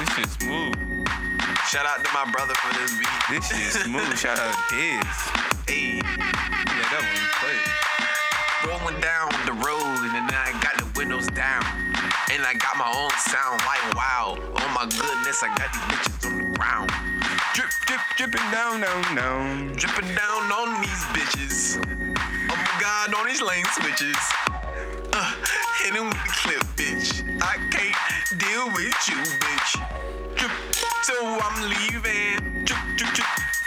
This shit smooth. Shout out to my brother for this beat. This shit smooth. Shout out to his. Hey, Yeah, that one play. rolling down the road and then I got the windows down. And I got my own sound like wow. Oh my goodness, I got these bitches on the ground. Drip, drip, dripping down, down, down. Dripping down on these bitches. Oh my god, on these lane switches. Uh, hit him with the clip, bitch. I can't deal with you, bitch. So I'm leaving.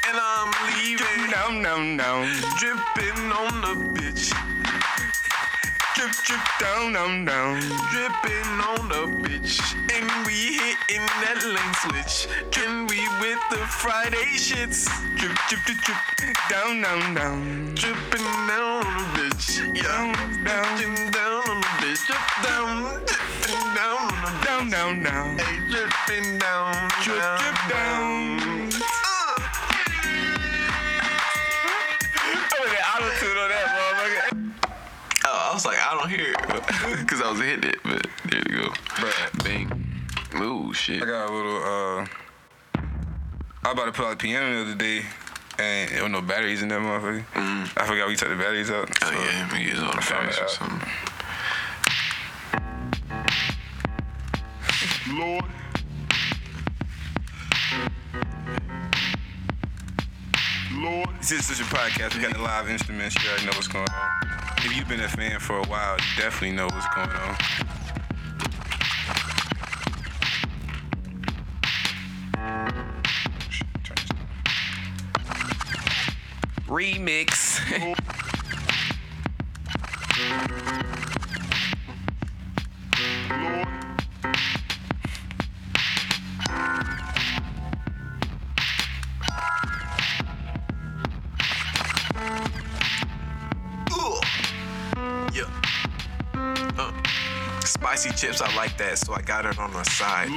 And I'm leaving. Down, down, down. Dripping on the bitch. Drip, drip, down, down, down. Dripping on the bitch. And we hitting that lane switch. And we with the Friday shits. Drip, drip, drip, drip. Down, down, down. Dripping down on the bitch. Yeah. Down, down down, down, down. Hey, dripping down. Drip, drip, down. Uh. Oh, that auto tune on that motherfucker. Oh, I was like, I don't hear it. Because I was hitting it. But there you go. Bruh. Bang. Ooh, shit. I got a little, uh, I was about to put out the piano the other day, and there was no batteries in that motherfucker. I forgot we took the batteries out. Oh, so- yeah. Maybe it's on the found face it or something. Lord. Lord. This is such a podcast. We got the live instruments. You already know what's going on. If you've been a fan for a while, you definitely know what's going on. Remix. chips, I like that, so I got it on the side.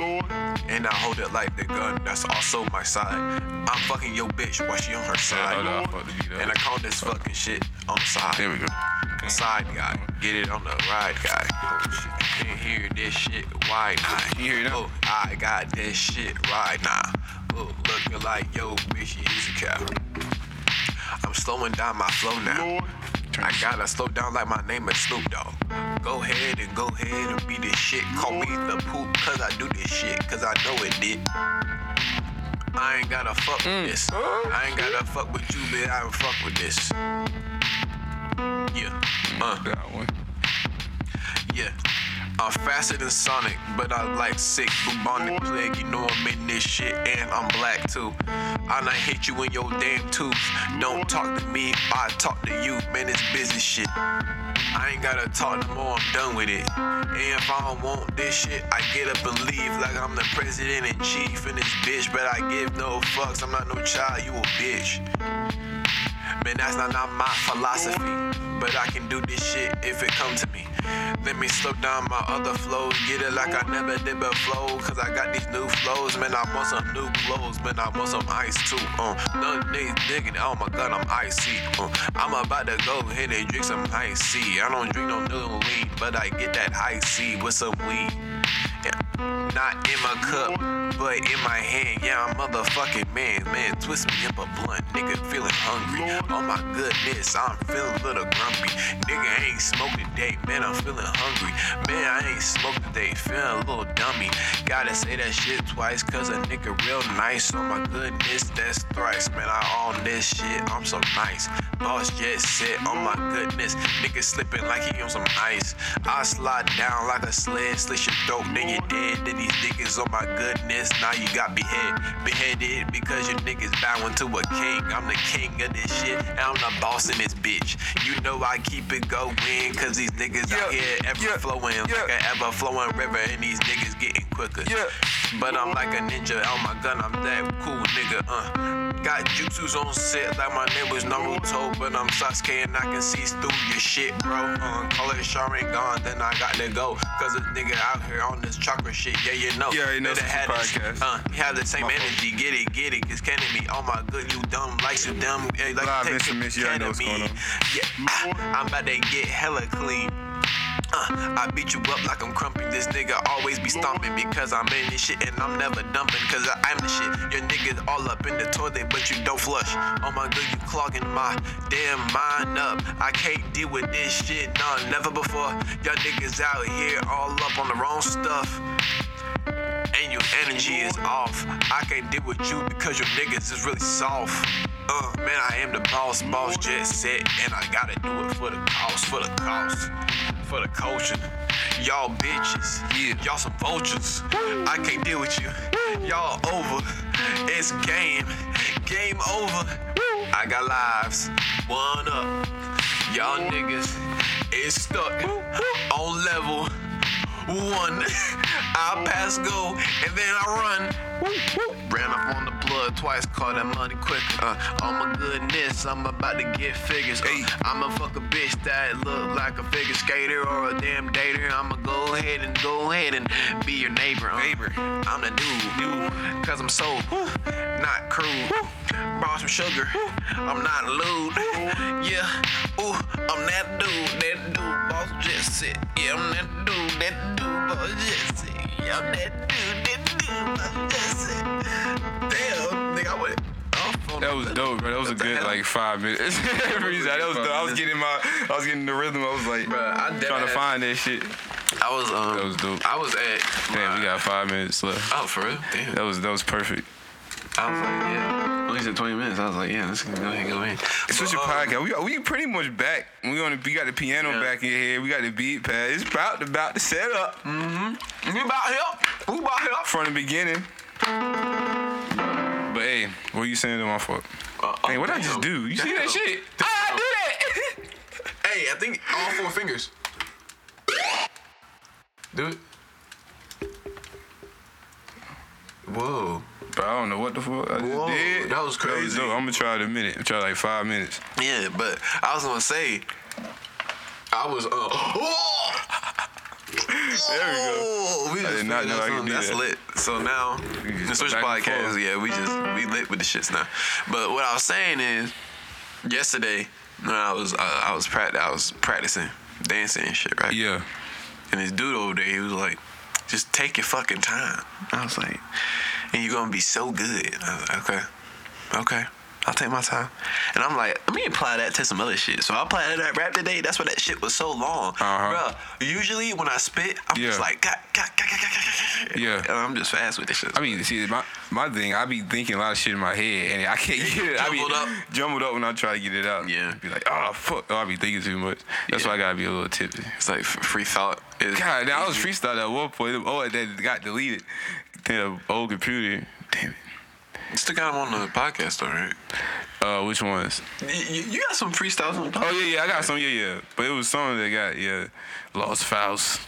And I hold it like the gun, that's also my side. I'm fucking your bitch while she on her side. hold on, fuck the beat up. and I call this fucking shit on the side. There we go. The side guy, get it on the ride guy. Oh shit, can't hear this shit wide now. You hear it? Oh, I got this shit right now. Oh, looking like yo bitch, is a cow. I'm slowing down my flow now. I gotta slow down like my name is Snoop Dogg. Go ahead and go ahead and be this shit. Call me the poop, cause I do this shit, cause I know it did. I ain't gotta fuck with this. I ain't gotta fuck with you, but I don't fuck with this. Yeah. Uh. That one. Yeah. I'm faster than Sonic, but I like sick bubonic plague. You know I'm in this shit, and I'm black too. I done hit you in your damn tooth. Don't talk to me, I talk to you. Man, it's busy shit. I ain't gotta talk no more, I'm done with it. And if I don't want this shit, I get up and leave like I'm the president and chief in this bitch. But I give no fucks, I'm not no child, you a bitch. Man, that's not, not my philosophy. But I can do this shit if it come to me. Let me slow down my other flows. Get it like I never did before. Cause I got these new flows. Man, I want some new clothes. Man, I want some ice too. Uh, none days digging. Oh my god, I'm icy. Uh, I'm about to go ahead and drink some icy. I don't drink no new but I get that icy with some weed. Yeah. Not in my cup, but in my hand. Yeah, I'm motherfucking man. Man, twist me up a blunt. Nigga feeling hungry. Oh my goodness, I'm feeling a little grumpy. Nigga I ain't smoked today. Man, I'm feeling hungry. Man, I ain't smoked today. Feeling a little dummy. Gotta say that shit twice, cause a nigga real nice. Oh my goodness, that's thrice. Man, I own this shit. I'm so nice. Boss just said, oh my goodness. Nigga slipping like he on some ice. I slide down like a sled, slit your throat, you dead. Then niggas, oh my goodness, now you got behead, beheaded because your niggas bowing to a king. I'm the king of this shit, and I'm the boss in this bitch. You know I keep it going, cause these niggas out Yeah, here ever yeah, flowing yeah. like an ever flowing river, and these niggas getting quicker. Yeah. But I'm like a ninja, oh my gun, I'm that cool nigga, uh. Got jutsus on set like my name was Naruto, but I'm Sasuke and I can see through your shit, bro. Uh, call it Sharingan, then I got to go. Cause this nigga out here on this chakra shit, yeah, you know. Yeah, you know Better it's a have this- podcast. Uh, he have the same energy, get it, get it, it's canning me. Oh my good, you dumb, like you dumb, like Live take instruments, you already know what's going on. Yeah, I'm about to get hella clean. Uh, I beat you up like I'm crumping. This nigga always be stomping because I'm in this shit and I'm never dumping because I'm the shit. Your niggas all up in the toilet, but you don't flush. Oh my god, you clogging my damn mind up. I can't deal with this shit, nah, never before. Y'all niggas out here all up on the wrong stuff and your energy is off. I can't deal with you because your niggas is really soft. Uh, man, I am the boss, boss jet set, and I gotta do it for the cause, for the cause, for the culture. Y'all bitches, Yeah. y'all some vultures. I can't deal with you. Y'all over. It's game, game over. I got lives. One up. Y'all niggas is stuck on level one. I pass go and then I run. Ran up on the blood twice, call that money quick. Uh, oh my goodness, I'm about to get figures. Uh, I'ma fuck a bitch that look like a figure skater or a damn dater. I'ma go ahead and go ahead and be your neighbor. Uh, Neighbor. I'm the dude, dude, cause I'm so not crude. Brought some sugar, I'm not lewd. Yeah, ooh, I'm that dude, that dude, boss Jesse. Yeah, I'm that dude, that dude, boss Jesse. Yeah, I'm that dude, that dude, boss That was dope, bro. That was a good like five minutes. That was dope. I was getting my, I was getting the rhythm. I was like Bruh, I trying to find that shit. I was um, That was dope. I was at. Damn, we got five minutes left. Oh, for real? Damn. That was that was perfect. I was like, yeah. Only said 20 minutes. I was like, yeah, let's go ahead go in. Switch your But, um, podcast. We we pretty much back. We on the, we got the piano Yeah. back in here. We got the beat pad. It's about about to set up We about here. We about here. from the beginning. But hey, what are you saying to my fault? Uh, Hey, what I just do? You see that Damn. shit? I do that. Hey, I think all four fingers. Do it. Whoa. But I don't know what the fuck I just Whoa, did. that was crazy. dope. I'm gonna try it a minute. Try like five minutes. Yeah, but I was gonna say, I was uh. Oh! There we go. We just did not know I could do That's that. lit. So now, We just the Switch Podcast, yeah, we just we lit with the shits now. But what I was saying is, yesterday when I was uh, I was pract- I was practicing dancing and shit, right? Yeah. And this dude over there, he was like, just take your fucking time. I was like, and you're gonna be so good. I was like, okay, okay. I'll take my time. And I'm like, let me apply that to some other shit. So I applied to that rap today. That's why that shit was so long. Uh-huh. Bruh, usually when I spit, I'm just like, got, got, got, got, got, got, got. Yeah. And I'm just fast with this shit. I mean, see, my my thing, I be thinking a lot of shit in my head, and I can't get it. I be Jumbled up. jumbled up when I try to get it out. Yeah. Be like, oh fuck, oh, I be thinking too much. That's Yeah. why I gotta be a little tipsy. it's like free thought. Is God, now I was freestyle at one point. Oh, that got deleted. Then The old computer. Damn it. Still got him on the podcast, though, right? Uh, which ones? You, you got some freestyles on the podcast. Oh yeah, yeah, I got some. Yeah, yeah. But it was some that got yeah, lost files.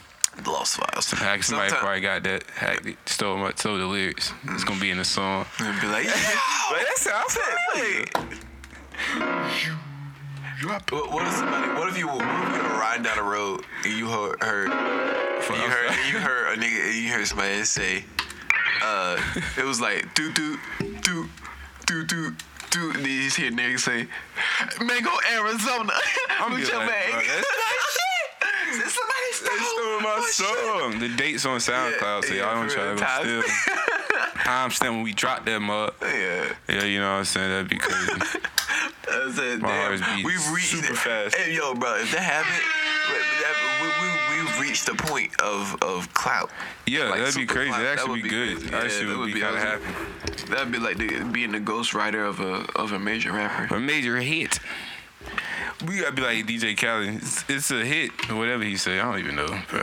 Lost files. Somebody Sometime- probably got that. Hacked it. Stole my stole the lyrics. It's gonna be in the song. And be like, yeah. But that sounds familiar. What, what if somebody? What if you, what if you were riding down the road and you heard, heard you heard, you heard a nigga, and you heard somebody say, uh, it was like do do do do do do. And then just hear niggas say, Mango, Arizona. I'm with be your like, man. bro, that's- Somebody stole, They stole my song. The date's on SoundCloud, so y'all don't try to go Time- steal. Timestamp when we drop that mug. Yeah. Yeah, you know what I'm saying? That'd be crazy. I said, My damn, heart's beating we've reached super fast. Hey, yo, bro, if that happened, we, we, reached the point of of clout. Yeah, Like, that'd be crazy. clout. That'd That actually would be good. crazy. That Yeah, shit that would be kind of happy. That'd be like the, being the ghostwriter of a of a major rapper. A major hit. We gotta be like DJ Khaled. It's, it's a hit, or whatever he say. I don't even know, bro.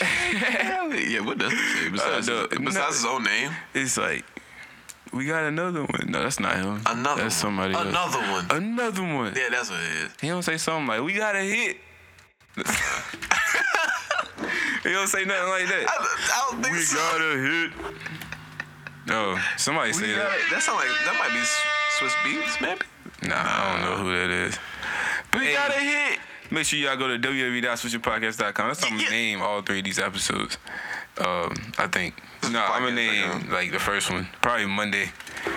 yeah, what does he say besides, Uh, his, no, besides no. his own name? It's like we got another one. No, that's not him. Another That's one. somebody else. Another one. Another one. Yeah, that's what it is. He don't say something like we got a hit. he don't say nothing like that. I, I don't think We so. got a hit. No, somebody We say got that. That sound like that might be Swizz Beatz, maybe. Nah, I don't know who that is. We Hey. got a hit. Make sure y'all go to www.switchyourpodcast.com. That's how Yeah. name all three of these episodes. Um, I think. No, I'm gonna name like, the first one. Probably Monday.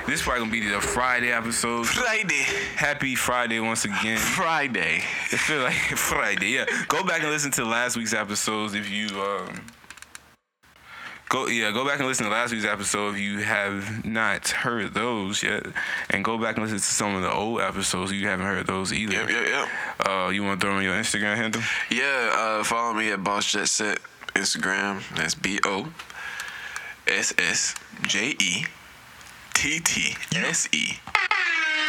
This is probably gonna be the Friday episode. Friday. Happy Friday once again. Friday. It feel like Friday. Yeah. Go back and listen to last week's episodes if you um go yeah, go back and listen to last week's episode if you have not heard those yet. And go back and listen to some of the old episodes if you haven't heard those either. Yep, yep, yep. Uh you wanna throw me your Instagram handle? Yeah, uh, follow me at Boss Jet Set Instagram. That's B O S S J E T T S E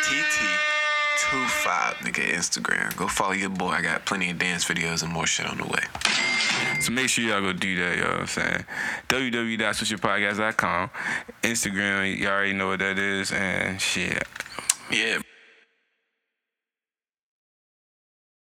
T T two five nigga Instagram. Go follow your boy. I got plenty of dance videos and more shit on the way. So make sure y'all go do that, you know what I'm saying? www.switchyourpodcast.com. Instagram, y'all already know what that is, and shit. Yeah,